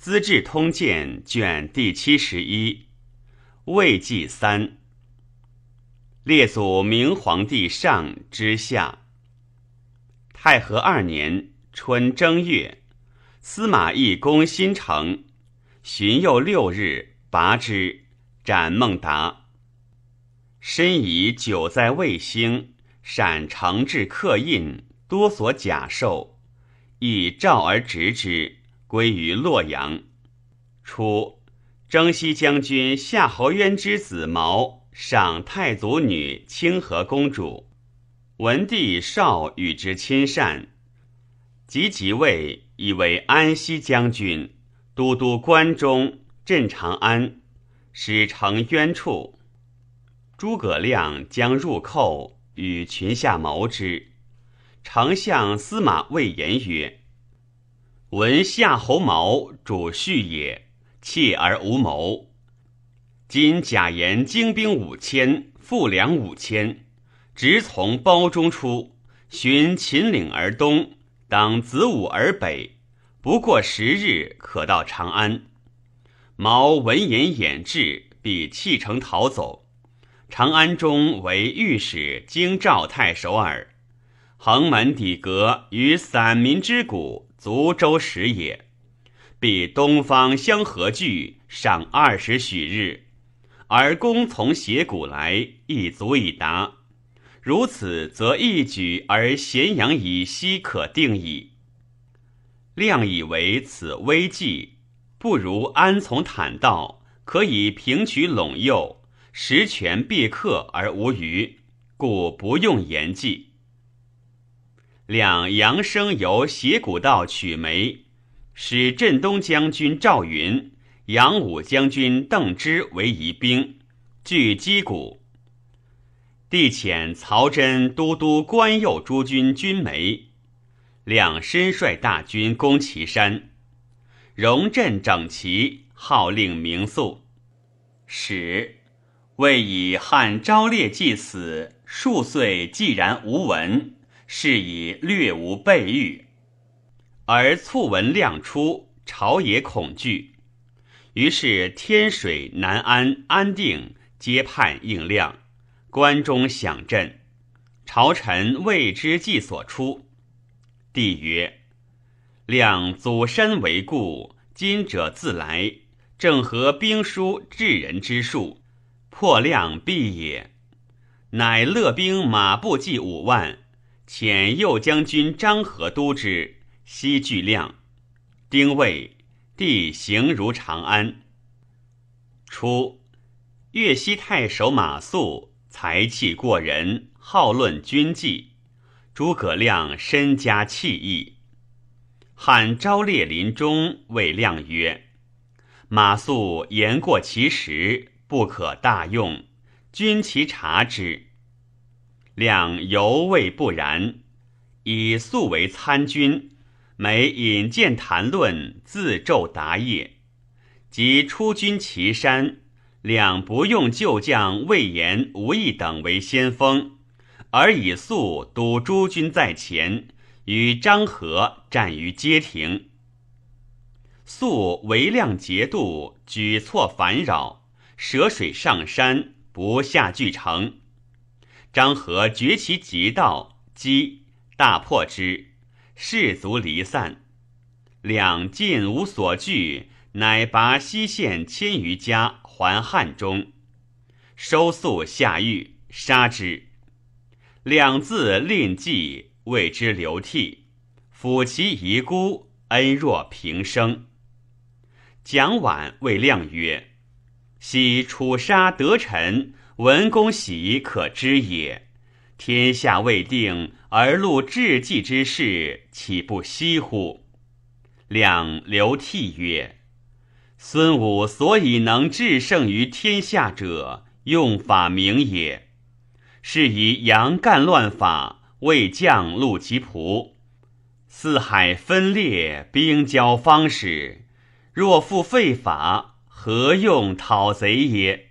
资治通鉴》卷第七十一，魏纪三。列祖明皇帝上之下。太和二年春正月，司马懿攻新城，旬又六日，拔之，斩孟达。申以久在卫星，闪长至刻印，多所甲兽，以召而执之，归于洛阳。初，征西将军夏侯渊之子毛。赏太祖女清河公主，文帝少与之亲善，即即位，以为安西将军、都督关中、镇长安，使成冤处。诸葛亮将入寇，与群下谋之。丞相司马魏言曰：“闻夏侯毛主婿也，弃而无谋。”今假言精兵五千，富粮五千，直从包中出，循秦岭而东，当子午而北，不过十日可到长安。毛闻言掩至，必弃城逃走。长安中为御史京兆太守耳。横门底阁与散民之谷，足舟时也。必东方相合聚，赏二十许日。而公从斜谷来，亦足以达。如此，则一举而咸阳以西可定矣。亮以为此危计，不如安从坦道，可以平取陇右，实权必克而无虞，故不用言计。两扬声由斜谷道取梅，使镇东将军赵云。杨武将军邓芝为疑兵，据击鼓。帝遣曹真都督关右诸军军梅，两身率大军攻祁山，戎阵整齐，号令明肃。使未以汉昭烈既死数岁，既然无闻，是以略无备御，而促闻亮出，朝野恐惧。于是天水、南安、安定皆叛应亮，关中响震。朝臣谓之计所出。帝曰：“亮祖身为故，今者自来，正合兵书治人之术，破亮必也。乃勒兵马步计五万，遣右将军张合督之，西拒亮。丁未。”帝行如长安。初，越西太守马谡才气过人，好论军纪。诸葛亮身家气义。汉昭烈临终，谓亮曰：“马谡言过其实，不可大用。君其察之。”亮犹未不然，以素为参军。每引荐谈论，自昼答业。及出军祁山，两不用旧将魏延、吴懿等为先锋，而以速督诸军在前，与张合战于街亭。速为亮节度，举措烦扰，涉水上山，不下巨城。张合绝其急道，击大破之。士卒离散，两尽无所惧，乃拔西县千余家还汉中，收粟下狱，杀之。两字令计，为之流涕，抚其遗孤，恩若平生。蒋琬谓亮曰：“昔楚杀得臣，文公喜可知也。天下未定。”而录治计之事，岂不惜乎？两流涕曰：“孙武所以能制胜于天下者，用法明也。是以杨干乱法，为将戮其仆；四海分裂，兵交方始。若复废法，何用讨贼也？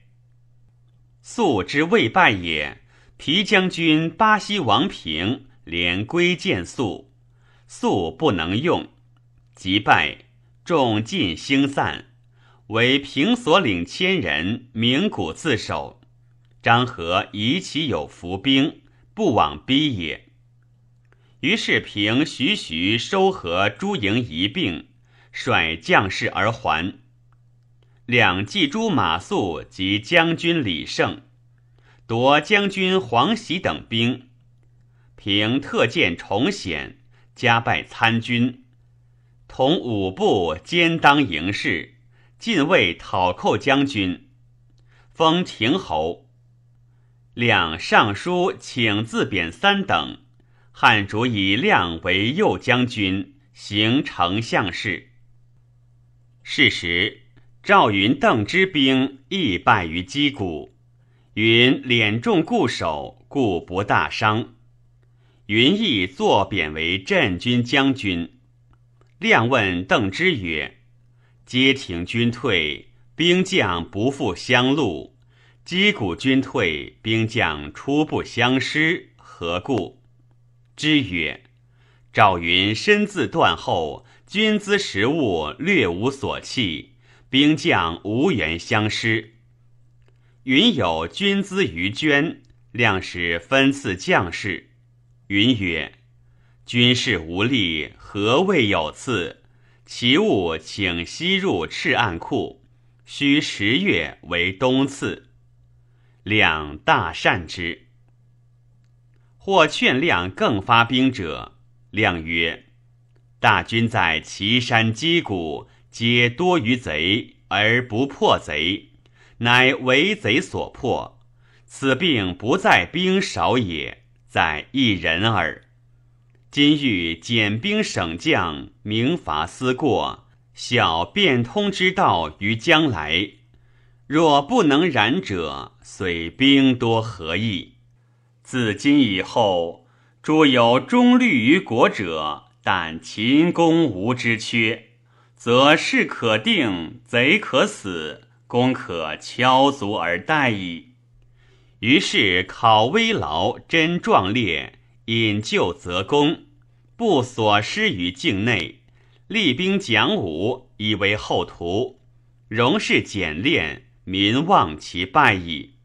素之未败也。皮将军巴西王平。”连归见素，素不能用，即败。众尽兴散，唯平所领千人鸣鼓自守。张合疑其有伏兵，不往逼也。于是平徐徐收合诸营一并，率将士而还。两骑诸马谡及将军李胜，夺将军黄喜等兵。平特见重显，加拜参军，同五部兼当营事，进位讨寇将军，封亭侯。两尚书请自贬三等，汉主以亮为右将军，行丞相事。是时。赵云、邓之兵亦败于击鼓，云敛众固守，故不大伤。云亦作贬为镇军将军。亮问邓之曰：“街亭军退，兵将不复相录；击鼓军退，兵将初不相失，何故？”之曰：“赵云身自断后，军资食物略无所弃。”兵将无缘相失，云有军资于捐，亮使分赐将士。云曰：“军士无力，何谓有赐？其物请西入赤暗库，须十月为冬赐。”亮大善之。或劝亮更发兵者，亮曰：“大军在岐山击鼓。”皆多于贼而不破贼，乃为贼所破。此病不在兵少也，在一人耳。今欲减兵省将，明罚思过，晓变通之道于将来。若不能然者，虽兵多何益？自今以后，诸有忠虑于国者，但秦公无之缺。则事可定，贼可死，功可敲足而待矣。于是考危劳，真壮烈，引咎则功，不所失于境内。厉兵讲武，以为后图，容事简练，民望其败矣。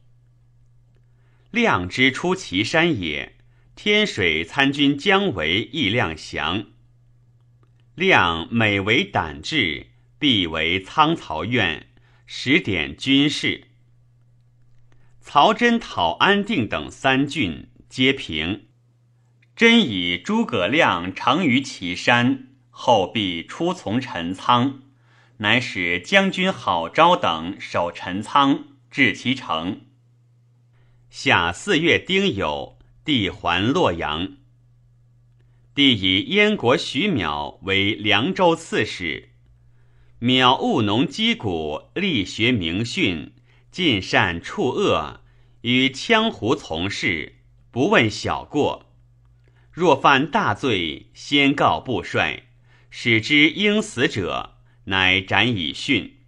亮之出祁山也，天水参军姜维亦亮降。亮每为胆志，必为仓曹院，使点军事。曹真讨安定等三郡，皆平。真以诸葛亮长于祁山，后必出从陈仓，乃使将军郝昭等守陈仓，至其城。夏四月丁酉，帝还洛阳。帝以燕国徐邈为凉州刺史。邈务农击鼓，力学明训，尽善处恶，与羌胡从事，不问小过。若犯大罪，先告部帅，使之应死者，乃斩以训。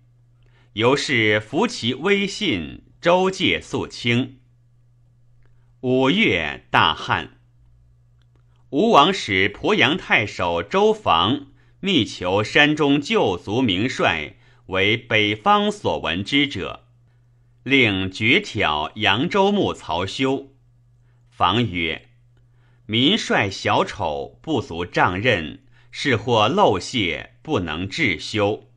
由是服其威信，周界肃清。五月，大旱。吴王使鄱阳太守周防密求山中旧族名帅，为北方所闻之者，令绝挑扬州牧曹休。防曰：“民帅小丑，不足仗任，是或漏泄，不能治休。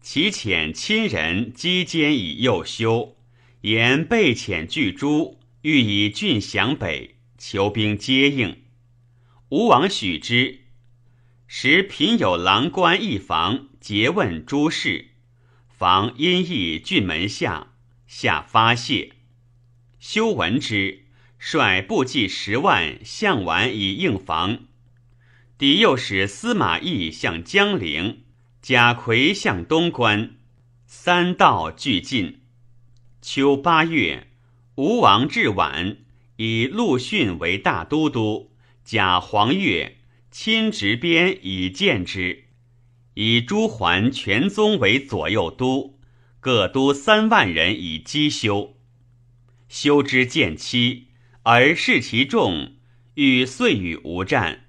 其遣亲人击奸以诱修，言被遣拒诸，欲以郡降北，求兵接应。”吴王许之，时贫有郎官一房，诘问诸事。房因诣郡门下，下发泄。修闻之，率部骑十万向宛以应房。敌又使司马懿向江陵，贾逵向东关，三道俱进。秋八月，吴王至宛，以陆逊为大都督。假黄钺亲执鞭以见之，以朱桓全宗为左右都，各都三万人以击修。修之见期，而视其众，欲遂与吴战。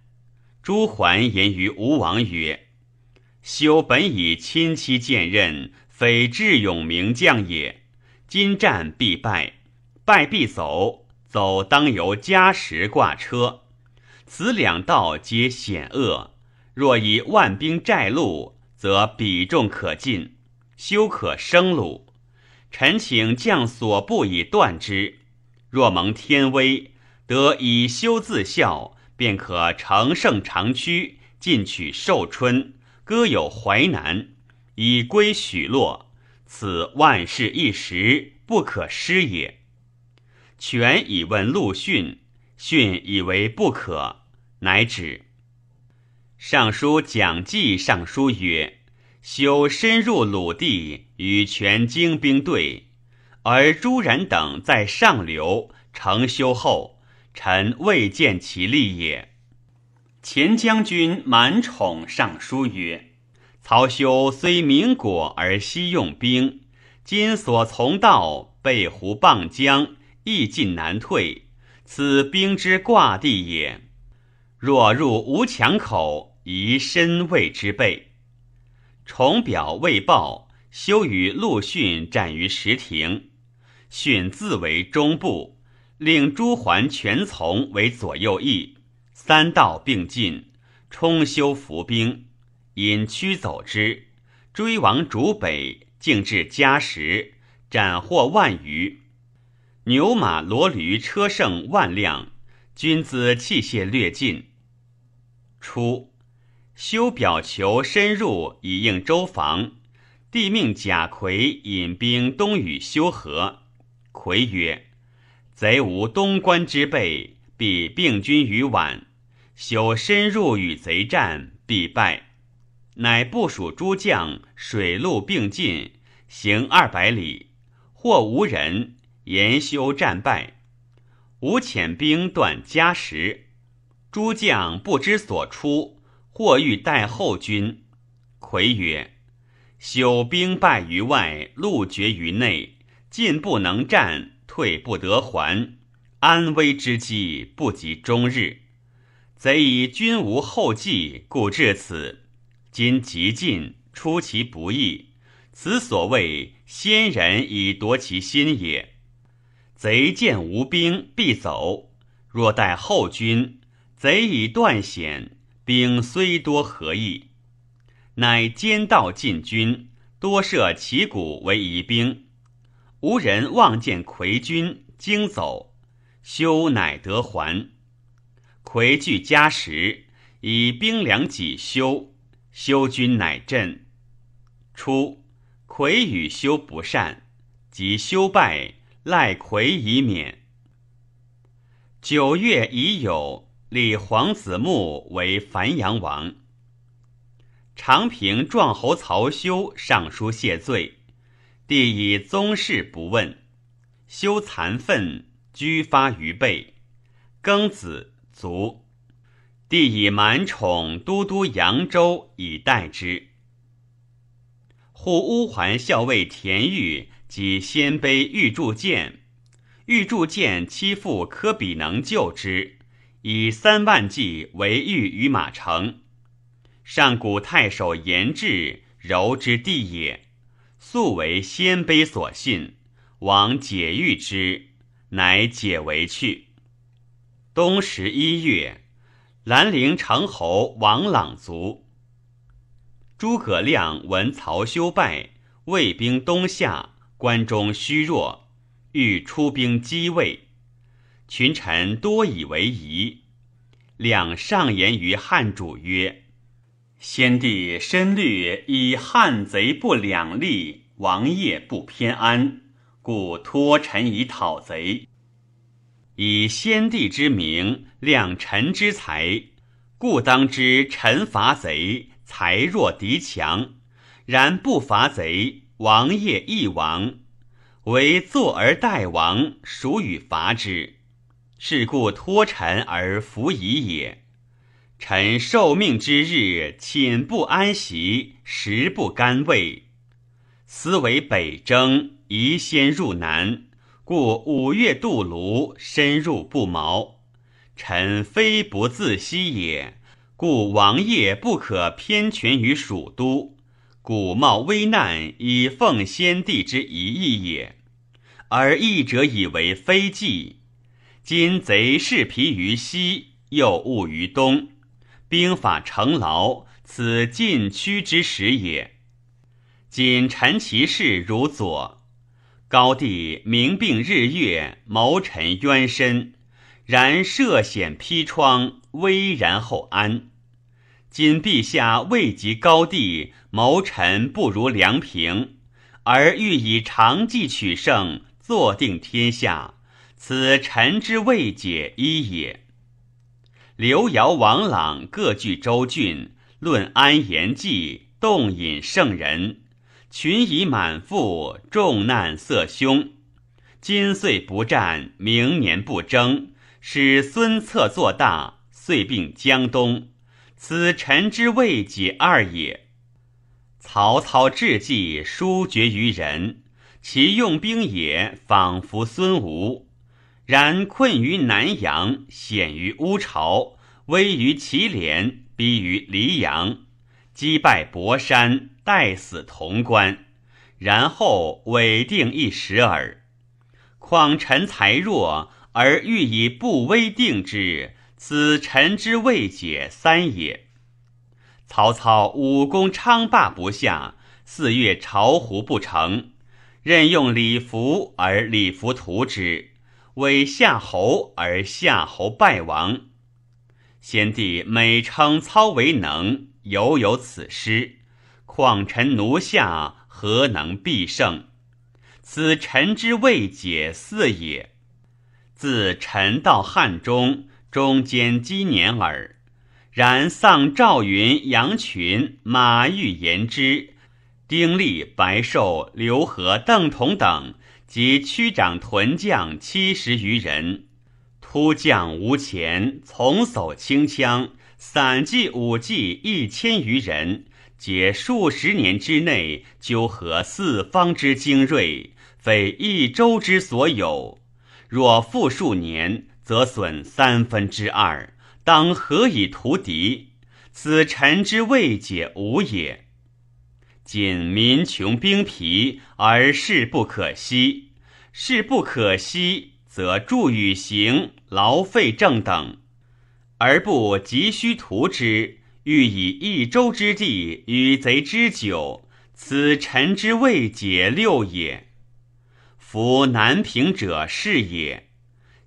朱桓言于吴王曰：“修本以亲戚见任，非智勇名将也。今战必败，败必走，走当由家时挂车。此两道皆险恶，若以万兵寨路，则彼众可进，休可生虏。臣请将所部以断之。若蒙天威，得以修自效，便可乘胜长驱，进取寿春。歌有淮南，以归许洛，此万事一时，不可失也。权以问陆逊，逊以为不可，乃止。尚书蒋济上书曰：“修深入鲁地，与权精兵对，而朱然等在上流，成修后，臣未见其利也。”前将军满宠上书曰：“曹休虽明果而惜用兵，今所从道背湖傍江，易进难退，此兵之挂地也。若入吴墙口，宜深卫之备。”崇表未报，休与陆逊战于石亭，逊自为中部，令朱桓全从为左右翼。三道并进，冲修伏兵，引驱走之，追王逐北，竟至嘉实，斩获万余，牛马骡驴车胜万辆，军资器械略尽。初，修表求深入以应周防，帝命贾逵引兵东与修合。逵曰：“贼无东关之备，必并军于宛。”修深入与贼战，必败。乃部署诸将，水陆并进，行二百里，或无人。言修战败，吴遣兵断嘉实，诸将不知所出，或欲待后军。魁曰：“修兵败于外，路绝于内，进不能战，退不得还，安危之机不及终日。”贼以君无后继，故至此。今急进，出其不意，此所谓先人以夺其心也。贼见无兵，必走；若待后军，贼以断险，兵虽多何益？乃兼道进军，多设旗鼓为疑兵。无人望见魁军惊走，休乃得还。魁据嘉实，以兵粮己修，修军乃振。初，魁与修不善，及修败，赖魁以免。九月已有，立皇子木为樊阳王。长平壮侯曹休上书谢罪，帝以宗室不问，修残愤，居发于背，庚子。卒，帝以满宠都督扬州以待之。护乌桓校尉田豫及鲜卑玉柱剑，玉柱剑妻父科比能救之，以三万骑为御于马城。上古太守严志柔之地也，素为鲜卑所信，王解遇之，乃解为去。冬十一月，兰陵城侯王朗卒。诸葛亮闻曹休败，魏兵东下，关中虚弱，欲出兵击魏。群臣多以为疑。两上言于汉主曰：“先帝深虑以汉贼不两立，王业不偏安，故托臣以讨贼。”以先帝之名，量臣之才，故当知臣伐贼，才弱敌强；然不伐贼，王业亦亡。唯坐而待亡，孰与伐之？是故托臣而服矣也。臣受命之日，寝不安席，食不甘味。思为北征，宜先入南。故五月渡泸，深入不毛。臣非不自惜也，故王业不可偏权于蜀都，古冒危难以奉先帝之遗意也。而义者以为非计。今贼势疲于西，又误于东，兵法成劳，此禁区之时也。今陈其事如左，高帝明并日月，谋臣冤深，然涉险披疮，危然后安。今陛下未及高帝，谋臣不如梁平，而欲以长计取胜。坐定天下，此臣之未解一也。刘繇、王朗各据州郡，论安言计，动引圣人，群以满腹，重难色凶。今岁不战，明年不争，使孙策做大，遂并江东，此臣之未解二也。曹操智计，疏决于人。其用兵也，仿佛孙吴；然困于南阳，险于乌巢，危于祁连，逼于黎阳，击败博山，待死潼关，然后委定一时耳。况臣才弱，而欲以不威定之，此臣之未解三也。曹操武功昌霸不下，四月巢湖不成。任用李福而李福屠之，为夏侯而夏侯败亡。先帝每称操为能，犹有此失。况臣奴下，何能必胜？此臣之未解四也。自臣到汉中，中间积年耳。然丧赵云、杨群、马玉、言之。丁力、白寿、刘和、邓同等及区长屯将七十余人，突将无钱，从叟轻枪，散骑武骑一千余人，皆数十年之内纠合四方之精锐，非一州之所有。若复数年，则损三分之二，当何以图敌？此臣之未解无也。仅民穷兵疲而事不可息，事不可息，则助与行劳费政等，而不急需图之，欲以一州之地与贼之久，此臣之未解六也。夫南平者是也。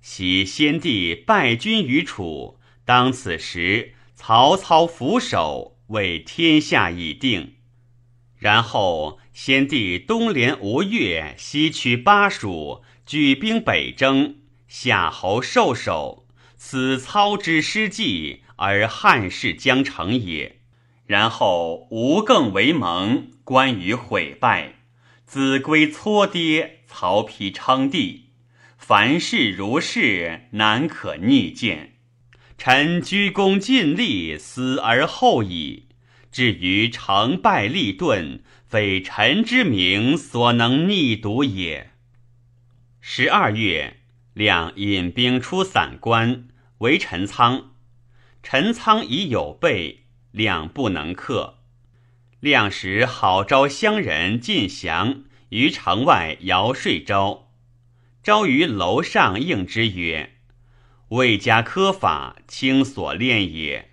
昔先帝败军于楚，当此时曹操俯首，为天下已定。然后，先帝东连吴越，西取巴蜀，举兵北征，夏侯受首，此操之失计，而汉室将成也。然后吴更为盟，关羽毁败，子规搓跌，曹丕称帝，凡事如是，难可逆见。臣鞠躬尽力，死而后已。至于成败立顿，非臣之名所能逆睹也。十二月，亮引兵出散关，围陈仓。陈仓已有备，亮不能克。亮时好招乡人进降于城外摇税招，招于楼上应之曰：“魏家科法，卿所练也。”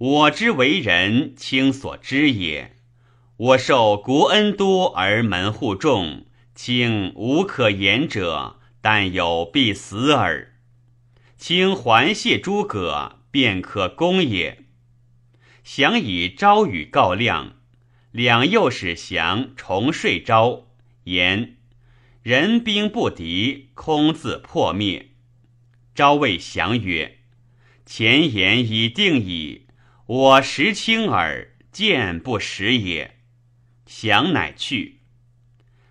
我之为人，卿所知也。我受国恩多而门户众，卿无可言者，但有必死耳。卿还谢诸葛，便可攻也。降以招与告亮，两右使降重睡昭，言人兵不敌，空自破灭。昭谓降曰：“前言已定矣。”我识清耳，见不识也。降乃去。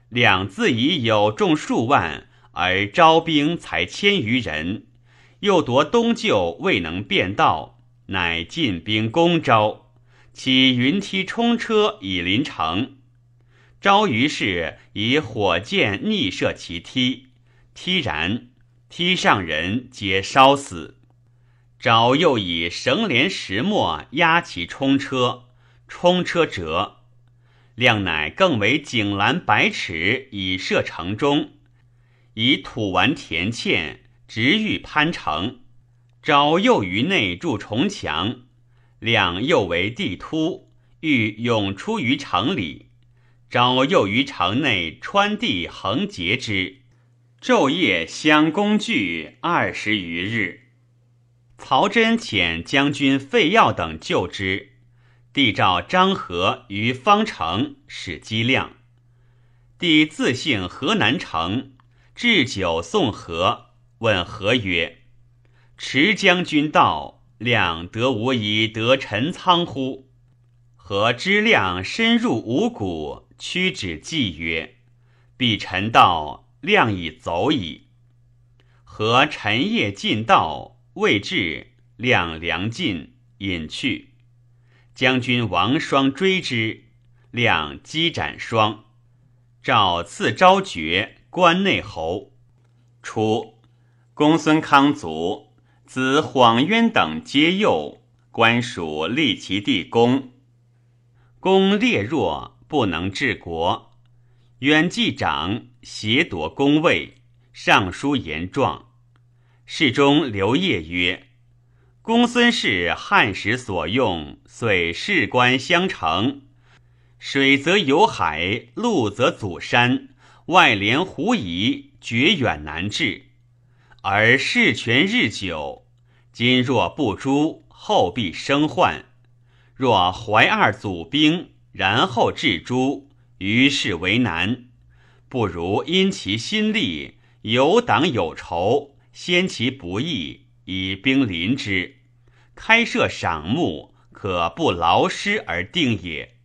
两自以有众数万，而招兵才千余人，又夺东就未能变道，乃进兵攻招，起云梯冲车以临城。招于是以火箭逆射其梯，梯然，梯上人皆烧死。昭又以绳连石磨压其冲车，冲车折。亮乃更为井栏百尺以设城中，以土丸填堑，直欲攀城。昭又于内筑重墙，亮又为地突，欲涌出于城里。昭又于城内穿地横截之，昼夜相攻据二十余日。曹真遣将军费耀等救之。帝召张合于方城，使击亮。帝自幸河南城，置酒送和，问何曰：“持将军道，亮得无以得陈仓乎？”何知亮深入五谷，屈指计曰：“必臣道，亮已走矣。”何陈夜进道，未至，亮粮尽，隐去。将军王双追之，亮击斩双，赵赐昭爵关内侯。初，公孙康卒，子晃渊等皆幼，官属立其弟公。公烈弱，不能治国。远继长，挟夺公位，上书言状。侍中刘烨曰。公孙氏汉时所用，遂士官相承。水则有海，陆则阻山，外连狐疑，绝远难治。而事权日久，今若不诛，后必生患。若怀二祖兵，然后置诸，于是为难。不如因其心力，有党有仇，先其不义，以兵临之。开设赏目，可不劳师而定也。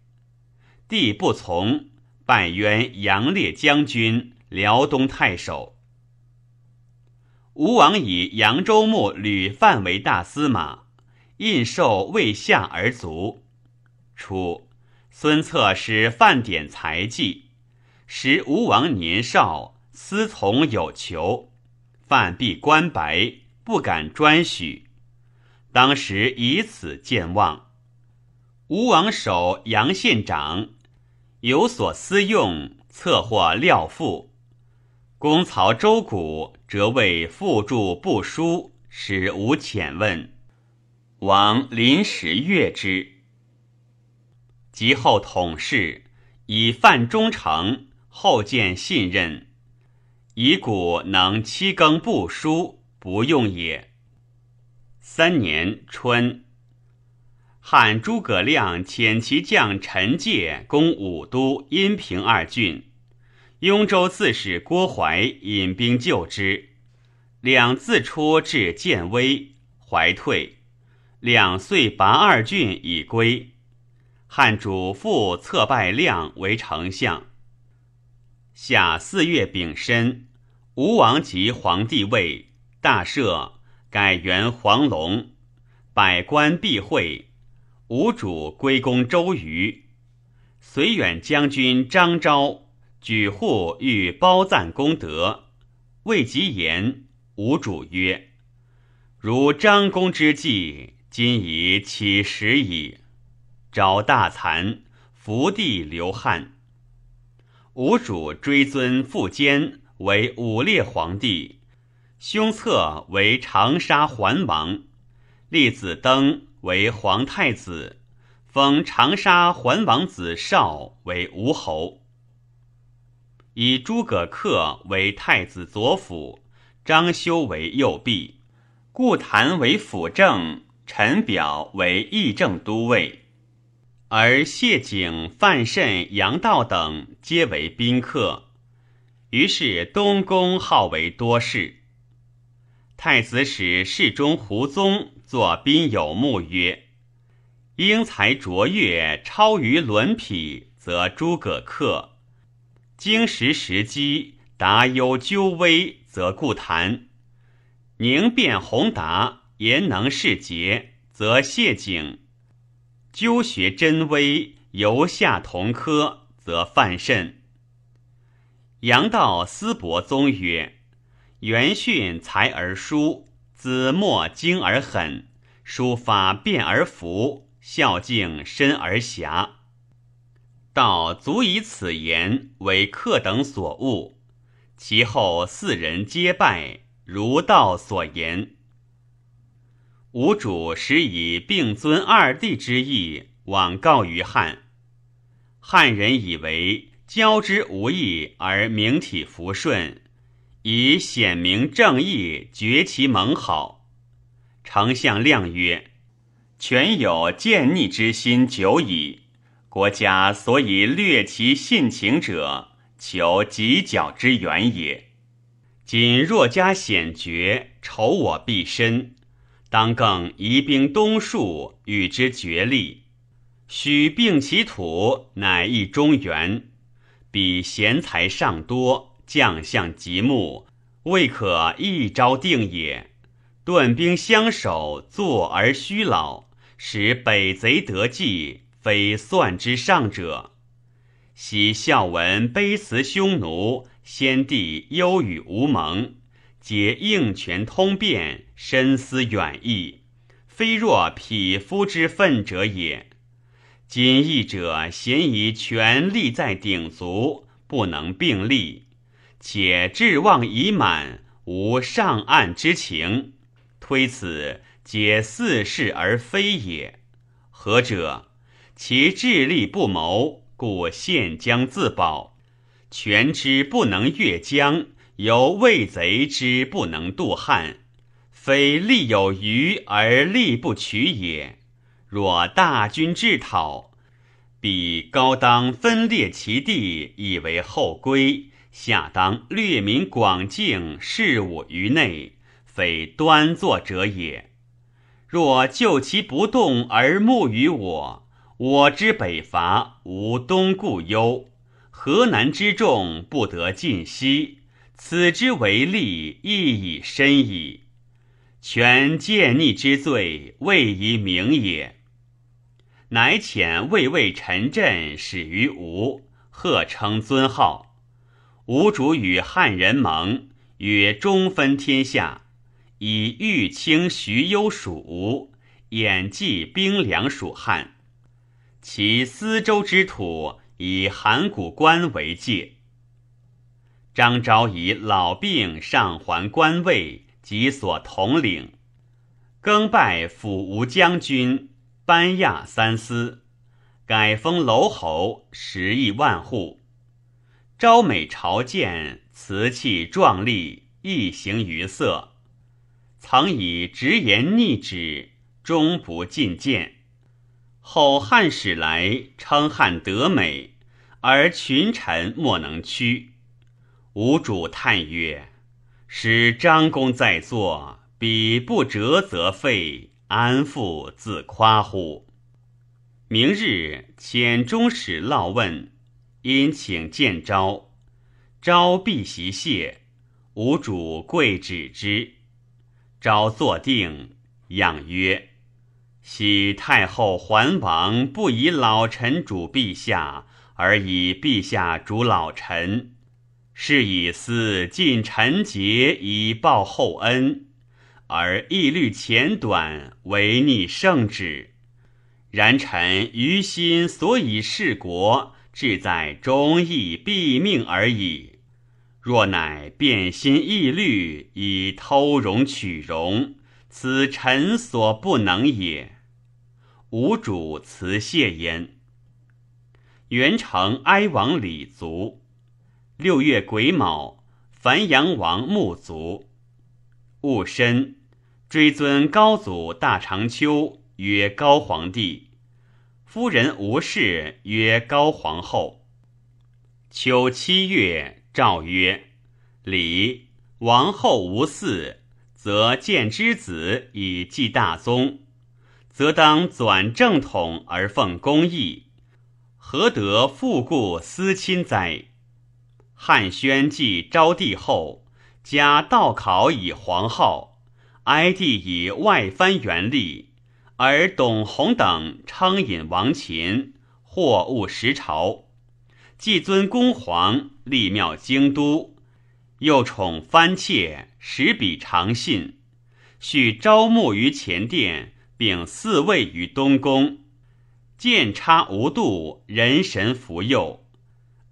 帝不从，拜渊杨烈将军、辽东太守。吴王以扬州牧吕范为大司马，印绶未下而卒。初，孙策使范典才计，时吴王年少，思从有求，范必官白，不敢专许。当时以此见望，吴王守杨县长，有所私用，策获廖父。公曹周谷则为附注不书，使无遣问。王临时悦之。及后统事，以范忠诚，后见信任。以古能七更不书，不用也。三年春，汉诸葛亮遣其将陈介攻武都、阴平二郡，雍州刺史郭淮引兵救之，两自出至建威，怀退，两遂拔二郡以归。汉主父策拜亮为丞相。夏四月丙申，吴王即皇帝位，大赦。改元黄龙，百官必会。吴主归功周瑜，随远将军张昭举户欲褒赞功德，未及言，吴主曰：“如张公之计，今已起时矣。”昭大惭，伏地流汗。吴主追尊傅坚为武烈皇帝。兄策为长沙桓王，立子登为皇太子，封长沙桓王子少为吴侯。以诸葛恪为太子左辅，张修为右弼，顾谭为辅政，陈表为议政都尉，而谢景、范慎、杨道等皆为宾客。于是东宫号为多事。太子使侍中胡宗作宾有目曰：“英才卓越，超于伦匹，则诸葛恪；经识时机，达有纠微，则顾谈；宁辩宏达，言能释节，则谢景；究学真微，游下同科，则犯甚。”杨道思伯宗曰。元训才而疏，子墨精而狠，书法变而服，孝敬深而狭。道足以此言为客等所悟，其后四人皆拜，如道所言。吴主时以并尊二弟之意往告于汉，汉人以为交之无益而名体服顺。以显明正义，绝其盟好。丞相亮曰：“权有见逆之心久矣。国家所以略其信情者，求犄角之远也。今若加显绝，仇我必深。当更移兵东戍，与之决力。许并其土，乃益中原。彼贤才尚多。”将相极目，未可一朝定也。断兵相守，坐而虚老，使北贼得计，非算之上者。昔孝文卑辞匈奴，先帝忧与无盟，皆应权通变，深思远意，非若匹夫之愤者也。今义者咸以权力在鼎足，不能并立。且志望已满，无上岸之情，推此皆似是而非也。何者？其智力不谋，故陷将自保；权之不能越江，犹畏贼之不能渡汉。非力有余而力不取也。若大军至讨，彼高当分裂其地，以为后归。下当略民广敬，视我于内，非端坐者也。若就其不动而目于我，我之北伐无东顾忧，河南之众不得尽西，此之为利，亦已深矣。权见逆之罪，未宜明也。乃遣魏魏陈震始于吴，贺称尊号。吴主与汉人盟，曰中分天下，以豫清徐幽属吴，兖济兵粮属汉。其司州之土以函谷关为界。张昭以老病上还官位及所统领，更拜辅吴将军，班亚三司，改封楼侯，十亿万户。昭美朝见，瓷器壮丽，异形于色。曾以直言逆旨，终不进谏。后汉使来，称汉德美，而群臣莫能屈。吴主叹曰：“使张公在座，彼不折则废，安复自夸乎？”明日遣中使劳问。因请见昭，昭必席谢，吾主跪止之。昭坐定，仰曰：“昔太后桓王不以老臣主陛下，而以陛下主老臣，是以思尽臣节以报厚恩，而义虑浅短，违逆圣旨。然臣于心所以事国。”志在忠义毙命而已。若乃变心易虑，以偷容取容，此臣所不能也。吾主辞谢焉。元成哀王李卒。六月癸卯，樊阳王穆卒。戊申，追尊高祖大长秋曰高皇帝。夫人吴氏曰高皇后。秋七月，诏曰：礼王后无嗣，则见之子以继大宗，则当转正统而奉公义，何得复故思亲哉？汉宣继昭帝后，加道考以皇号，哀帝以外藩元立。而董弘等称引王秦，货物时朝，既尊公皇，立庙京都，又宠藩妾，使彼常信。续招募于前殿，并四位于东宫，剑插无度，人神服佑，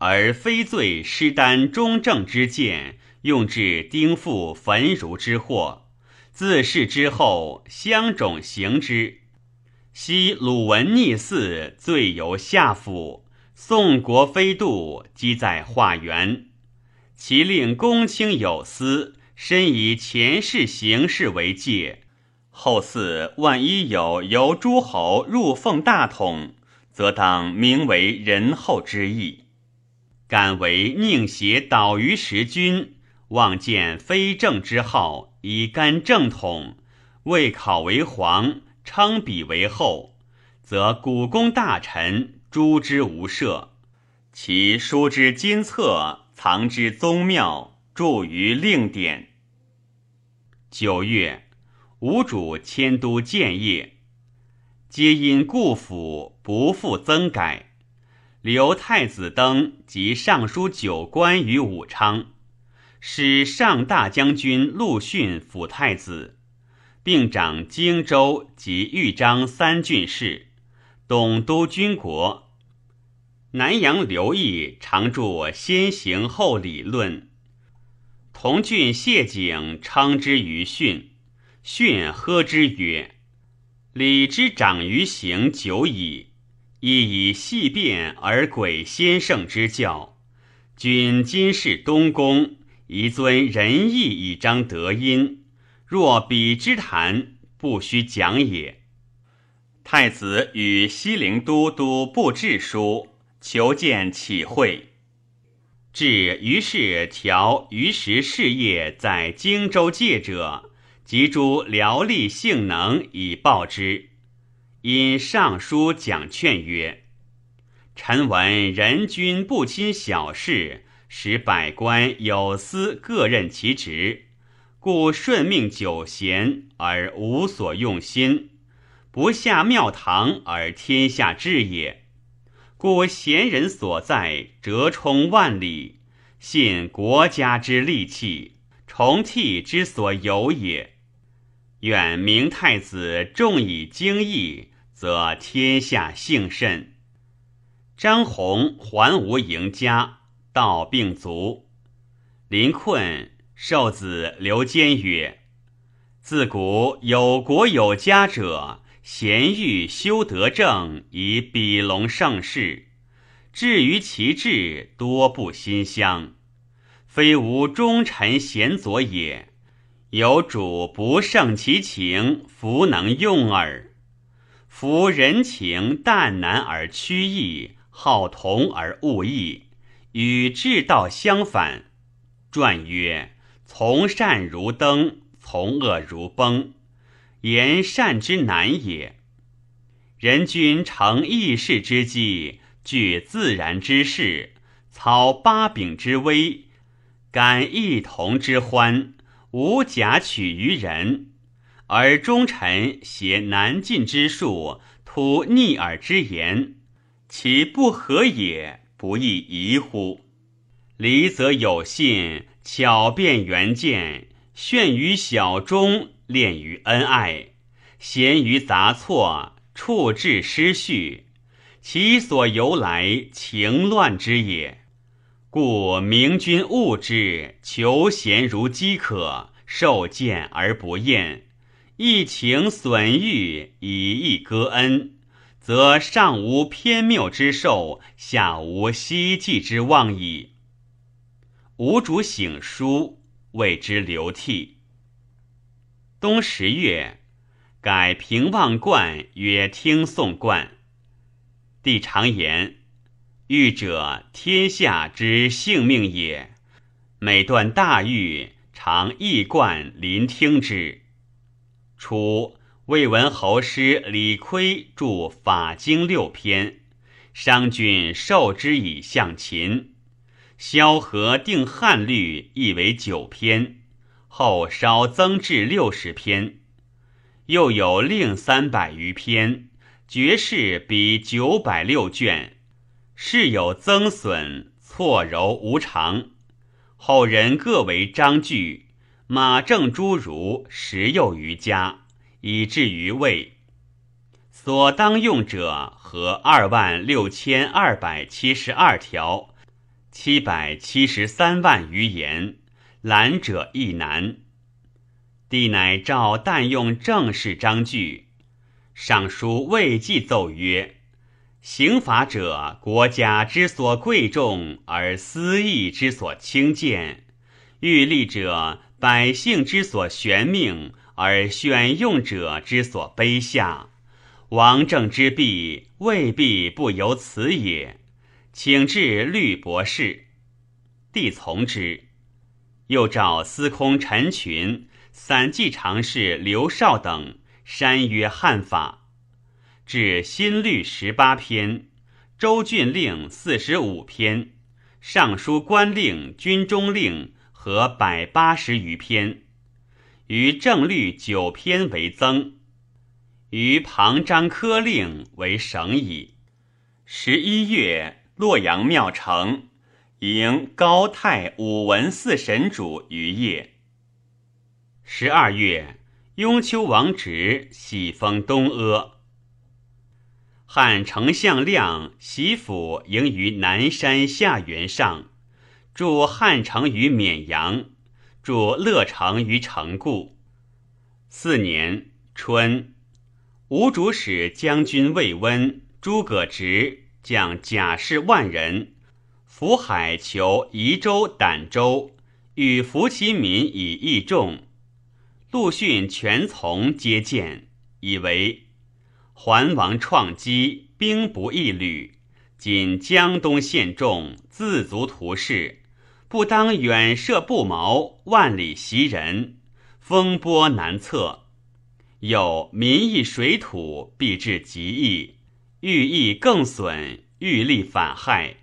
而非罪失丹中正之剑，用至丁父焚儒之祸。自是之后，相种行之。昔鲁文逆嗣，罪由下府；宋国非度，积在化元。其令公卿有司，深以前世行事为戒。后嗣万一有由诸侯入奉大统，则当名为仁厚之意。敢为宁邪倒于时君，望见非正之号，以干正统，未考为皇。称彼为后，则古公大臣诛之无赦。其书之金册，藏之宗庙，著于令典。九月，吴主迁都建业，皆因故府不复增改，留太子登及尚书九官于武昌，使上大将军陆逊辅太子。并掌荆州及豫章三郡事，董督军国。南阳刘毅常著先行后理论。同郡谢景称之于训，训喝之曰：“礼之长于行久矣，亦以细变而诡先圣之教。君今是东宫，宜尊仁义以彰德音。”若彼之谈，不须讲也。太子与西陵都督布置书，求见启会。至于是调于时事业在荆州界者，及诸僚吏性能以报之。因上书讲劝曰：“臣闻人君不亲小事，使百官有司各任其职。”故顺命久闲而无所用心，不下庙堂而天下治也。故贤人所在，折冲万里，信国家之利器，重替之所有也。愿明太子重以经义，则天下幸甚。张宏还吴赢家，道病卒，临困。受子刘坚曰：“自古有国有家者，贤欲修德政，以比隆盛世。至于其志，多不馨香。非无忠臣贤佐也，有主不胜其情，弗能用耳。夫人情淡难而趋易，好同而恶异，与志道相反。”传曰。从善如登，从恶如崩，言善之难也。人君成义事之际，具自然之势，操八柄之威，感一同之欢，无假取于人；而忠臣挟难尽之术，吐逆耳之言，其不和也，不亦疑乎？离则有信。巧辩圆见，炫于小忠，恋于恩爱，贤于杂错，处置失序，其所由来，情乱之也。故明君恶之，求贤如饥渴，受见而不厌，一情损欲，以义割恩，则上无偏谬之寿，下无希冀之望矣。吴主醒书，谓之流涕。冬十月，改平望观曰听讼观。帝常言：狱者，天下之性命也。每段大狱，常一贯临听之。初，魏文侯师李悝著《法经》六篇，商君受之以向秦。萧何定汉律亦为九篇，后稍增至六十篇，又有另三百余篇，绝世比九百六卷，事有增损，错柔无常。后人各为章句，马正诸儒十又余家，以至于魏。所当用者合二万六千二百七十二条，七百七十三万余言，览者亦难。帝乃诏但用正式章句，上书未记奏曰：“刑法者，国家之所贵重，而私义之所轻贱；欲立者，百姓之所悬命，而选用者之所卑下。”王政之弊，未必不由此也。请至律博士，帝从之。又召司空陈群、散记常侍刘绍等，删约汉法，至新律十八篇，州郡令四十五篇，尚书官令、军中令和百八十余篇，于正律九篇为增。于庞章科令为省矣。十一月，洛阳庙城迎高太武文四神主于夜。十二月，雍丘王直喜封东阿。汉丞相亮袭府迎于南山下原上，驻汉城于绵阳，驻乐城于城固。四年春。吴主使将军魏温、诸葛直将甲士万人浮海求夷州、儋州，与伏其民以义众。陆逊全从接见，以为桓王创基，兵不易旅，仅江东县众自足图事，不当远涉不毛，万里袭人，风波难测。有民易水土，必致极易；欲易更损，欲利反害。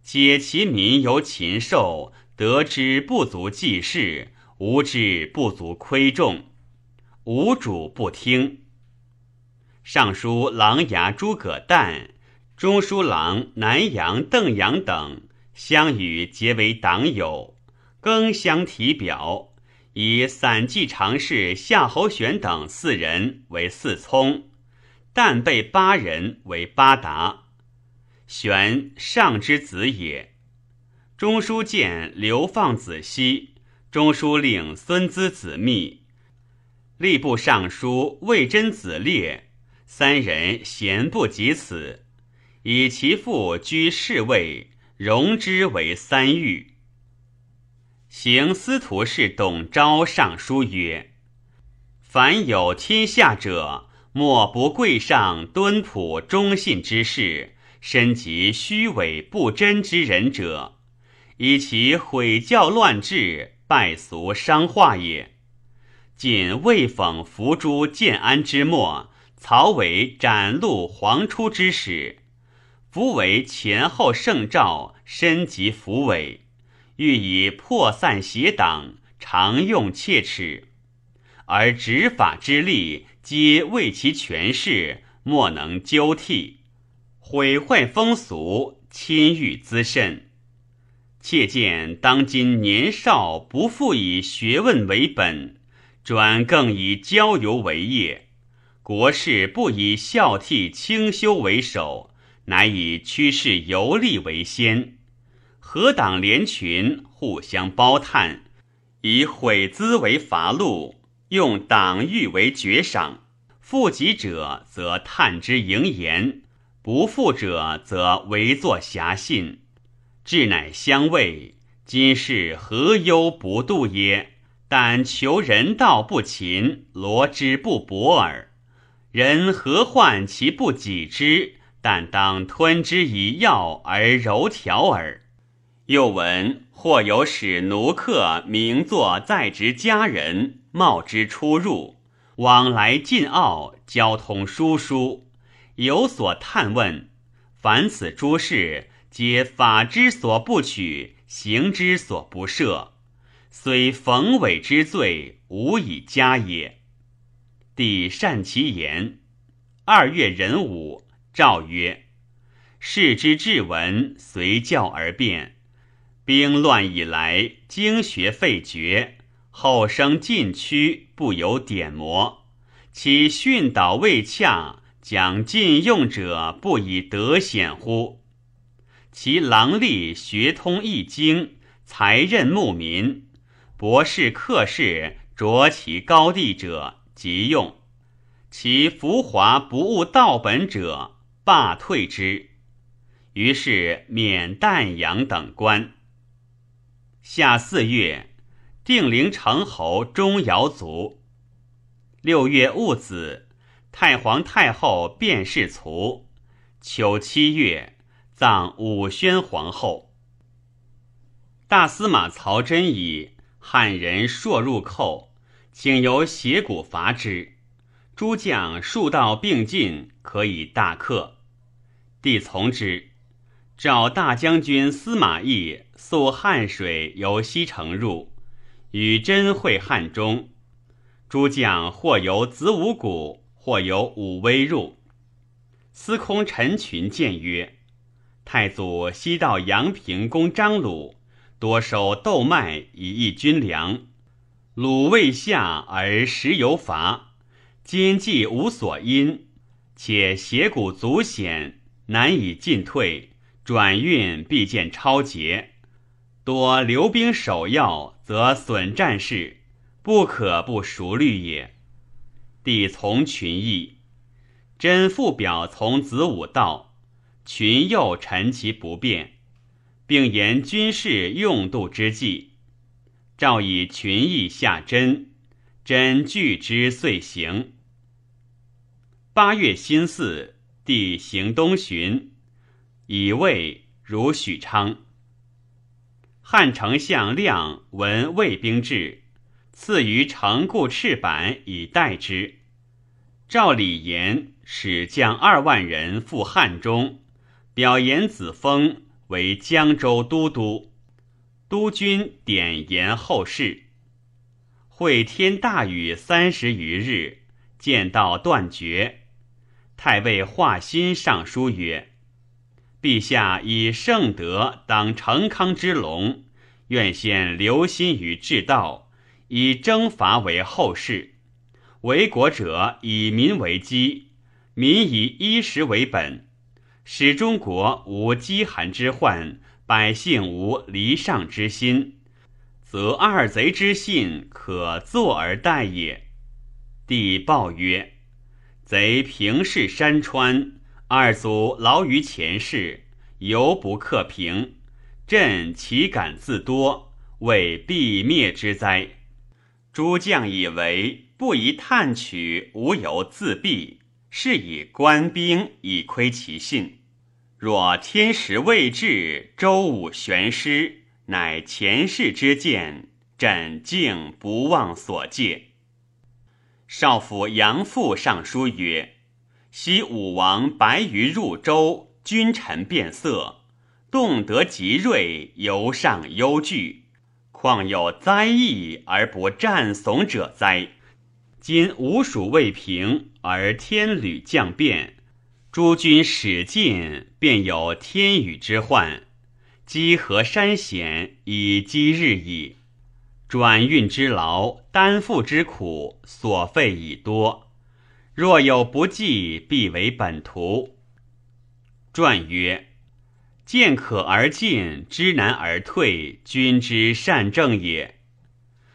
解其民由禽兽，得之不足济事，无之不足亏众。无主不听。尚书琅琊诸葛诞、中书郎南阳邓阳等，相与结为党友，更相提表。以散骑常侍夏侯玄等四人为四聪，但被八人为八达。玄上之子也。中书监流放子熙，中书令孙资子密，吏部尚书魏真子烈，三人贤不及此，以其父居侍卫，容之为三御。行司徒事董昭上书曰：“凡有天下者，莫不贵上敦朴忠信之士，身及虚伪不真之人者，以其毁教乱治，败俗伤化也。仅魏讽伏诛建安之末，曹伟斩戮黄初之始，夫为前后圣诏，身及伏伪。”欲以破散邪党，常用切齿，而执法之力，皆为其权势，莫能纠替，毁坏风俗，侵欲滋甚。切见当今年少不复以学问为本，转更以交游为业，国事不以孝悌清修为首，乃以趋势游历为先。何党联群，互相包探，以毁资为罚禄，用党誉为爵赏。富己者则探之盈言，不富者则为作遐信。志乃相畏，今世何忧不度耶？但求人道不勤，罗之不博耳。人何患其不己之？但当吞之以药而柔调耳。又闻或有使奴客名作在职家人，冒之出入，往来进奥，交通疏疏，有所探问。凡此诸事，皆法之所不取，行之所不赦，虽逢伪之罪，无以加也。帝善其言。二月壬午，诏曰：“世之至文，随教而变。”兵乱以来，经学废绝，后生禁区，不由点磨。其训导未洽，讲禁用者不以德显乎？其郎吏学通易经，才任牧民，博士克士着其高第者，即用；其浮华不务道本者，罢退之。于是免旦阳等官。夏四月，定陵城侯钟繇卒。六月戊子，太皇太后便是卒。秋七月。葬武宣皇后。大司马曹真以汉人硕入寇，请由斜谷伐之。诸将数道并进，可以大克。帝从之。召大将军司马懿溯汉水由西城入，与真会汉中。诸将或由子午谷，或由武威入。司空陈群谏曰。太祖西到阳平攻张鲁，多收豆麦以益军粮。鲁未下而时犹乏，今既无所因，且斜谷足险，难以进退，转运必见超捷。多留兵守要，则损战事，不可不熟虑也。帝从群议，真父表从子午道。群又陈其不便，并言军事用度之计。诏以群议下真，真据之遂行。八月辛巳，帝行东巡，以魏如许昌。汉丞相亮闻魏兵至，赐于城固赤板以待之。赵李严使将二万人赴汉中。表严子封为江州都督，督军点严后事。会天大雨三十余日，见道断绝。太尉华歆上书曰：“陛下以圣德当成康之龙，愿先留心于治道，以征伐为后事。为国者以民为基，民以衣食为本。”使中国无饥寒之患，百姓无离上之心，则二贼之信可坐而待也。帝报曰：“贼平视山川，二祖劳于前世，犹不克平。朕岂敢自多，为必灭之哉？诸将以为不宜探取，无由自毙。”是以官兵以窥其信。若天时未至，周武玄师，乃前世之鉴，朕竟不忘所戒。少府杨父上书曰：“昔武王白鱼入周，君臣变色，动得极锐，犹尚忧惧，况有灾异而不战悚者哉？今吴蜀未平。”而天履降变，诸君使进，便有天雨之患。积河山险，以积日矣。转运之劳，担负之苦，所费已多。若有不济，必为本图。传曰：见可而进，知难而退，君之善政也。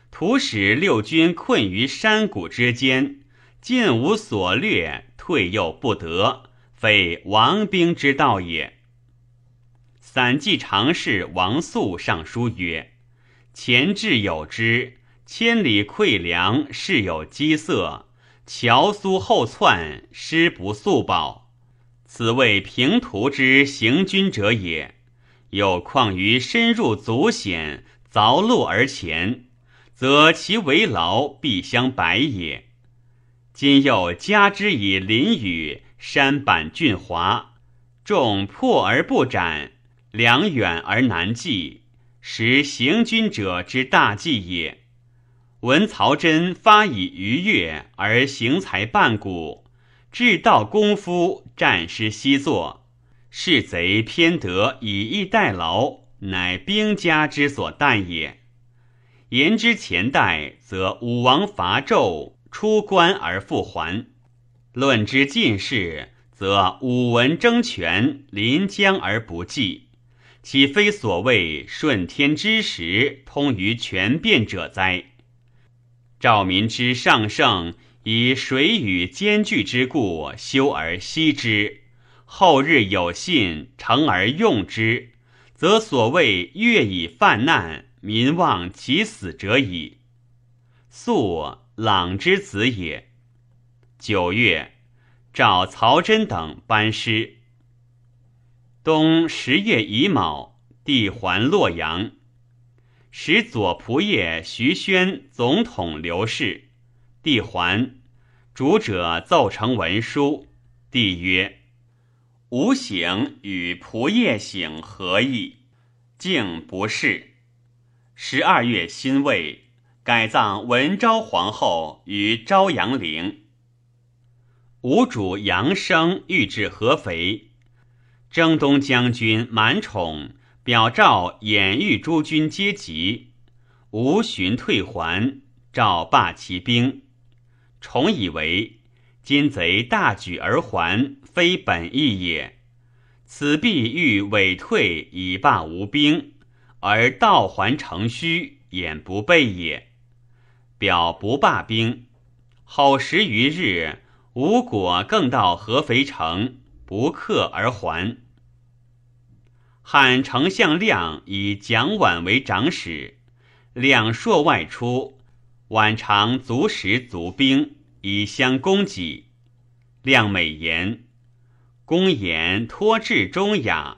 徒使六军困于山谷之间。进无所略，退又不得，非亡兵之道也。散骑常侍王肃上书曰：“前志有之，千里馈粮，事有饥色；樵苏后窜，师不速报。此谓平途之行军者也。又况于深入足险，凿路而前，则其为劳，必相百也。”今又加之以淋雨，山坂峻滑，众破而不斩，良远而难继，实行军者之大忌也。闻曹真发以逾越而行才半谷，至道功夫战师西作，是贼偏得以逸待劳，乃兵家之所惮也。言之前代，则武王伐纣，出关而复还；论之近世，则武文争权，临江而不济。岂非所谓顺天之时，通于权变者哉？赵民之上圣，以水与兼具之故，修而息之；后日有信，成而用之，则所谓乐以犯难，民望其死者矣。肃，朗之子也。九月，召曹真等班师。冬十月乙卯，帝还洛阳，使左仆射徐宣总统刘氏。帝还，主者奏成文书。帝曰：“吾行与仆射行何异？竟不是。”十二月辛未，改葬文昭皇后于昭阳陵。吴主杨生欲至合肥。征东将军满宠表诏掩御诸军皆急，吴寻退还，诏罢其兵。宠以为今贼大举而还，非本意也。此必欲委退以罢吴兵，而道还成虚，掩不备也。表不罢兵，后十余日，吴果更到合肥城。不克而还。汉丞相亮以蒋琬为长史，两朔外出，琬常足食足兵以相供给。亮美言：“公言托至中雅，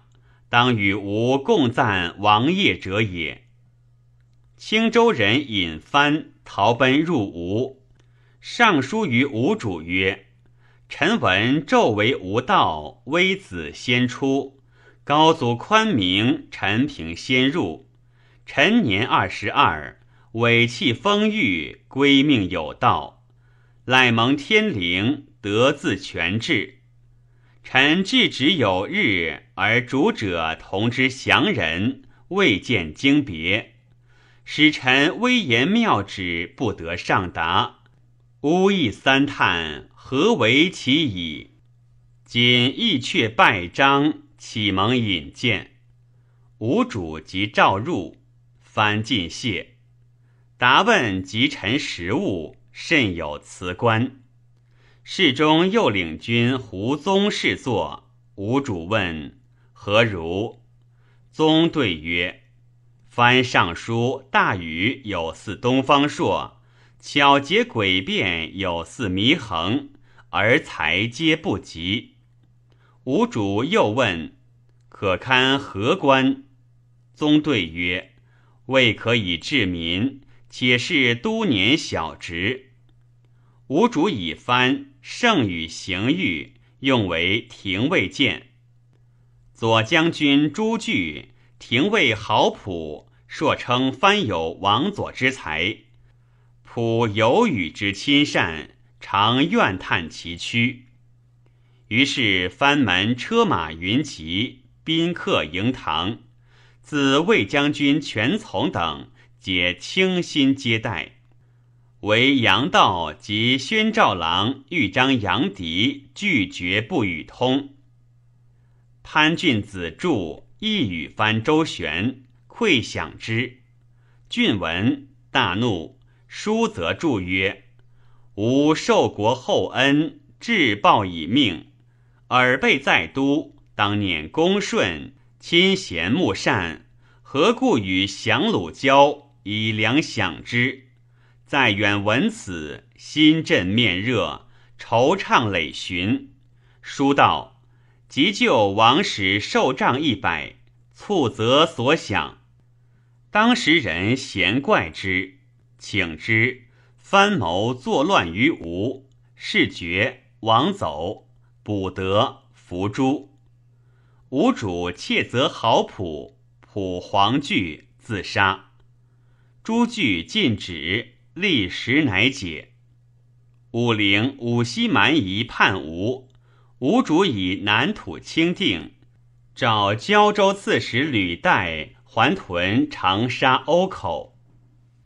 当与吾共赞王业者也。”青州人尹藩逃奔入吴，上书于吴主曰。臣闻纣为无道，微子先出；高祖宽明，陈平先入。臣年二十二，委弃封域，归命有道，赖蒙天灵，得自全治。臣至止有日，而主者同之降人，未见经别，使臣微言妙旨，不得上达。吾亦三叹，何为其矣？今亦却拜章，启蒙引荐。吾主即召入，翻进谢。答问及臣实务，甚有辞官。侍中又领军胡宗侍坐。吾主问何如？宗对曰：翻尚书大禹有似东方朔。巧结诡辩，有似祢衡，而才皆不及。吴主又问：“可堪何官？”宗对曰：“未可以治民，且是都年小职。”吴主以藩胜与刑狱，用为廷尉监。左将军朱据，廷尉郝普，硕称藩有王佐之才。普有与之亲善，常怨叹其躯。于是藩门车马云集，宾客迎堂，自魏将军全从等，皆倾心接待。唯杨道及宣赵郎豫章杨迪拒绝不与通。潘俊子柱亦与藩周旋，馈享之。郡闻大怒。书则注曰：“吾受国厚恩，至报以命。尔辈在都，当念恭顺，亲贤睦善，何故与降鲁交以粮享之？在远闻此，心震面热，惆怅累寻。书道：急救王使受杖一百，促则所想。当时人咸怪之。”请之，藩谋作乱于吴，事绝，王走，卜得，伏诛。吴主窃责豪普，普黄惧，自杀。诸据尽止，历时乃解。武陵、武西蛮夷叛吴，吴主以南土清定，召胶州刺史吕岱还屯长沙瓯口。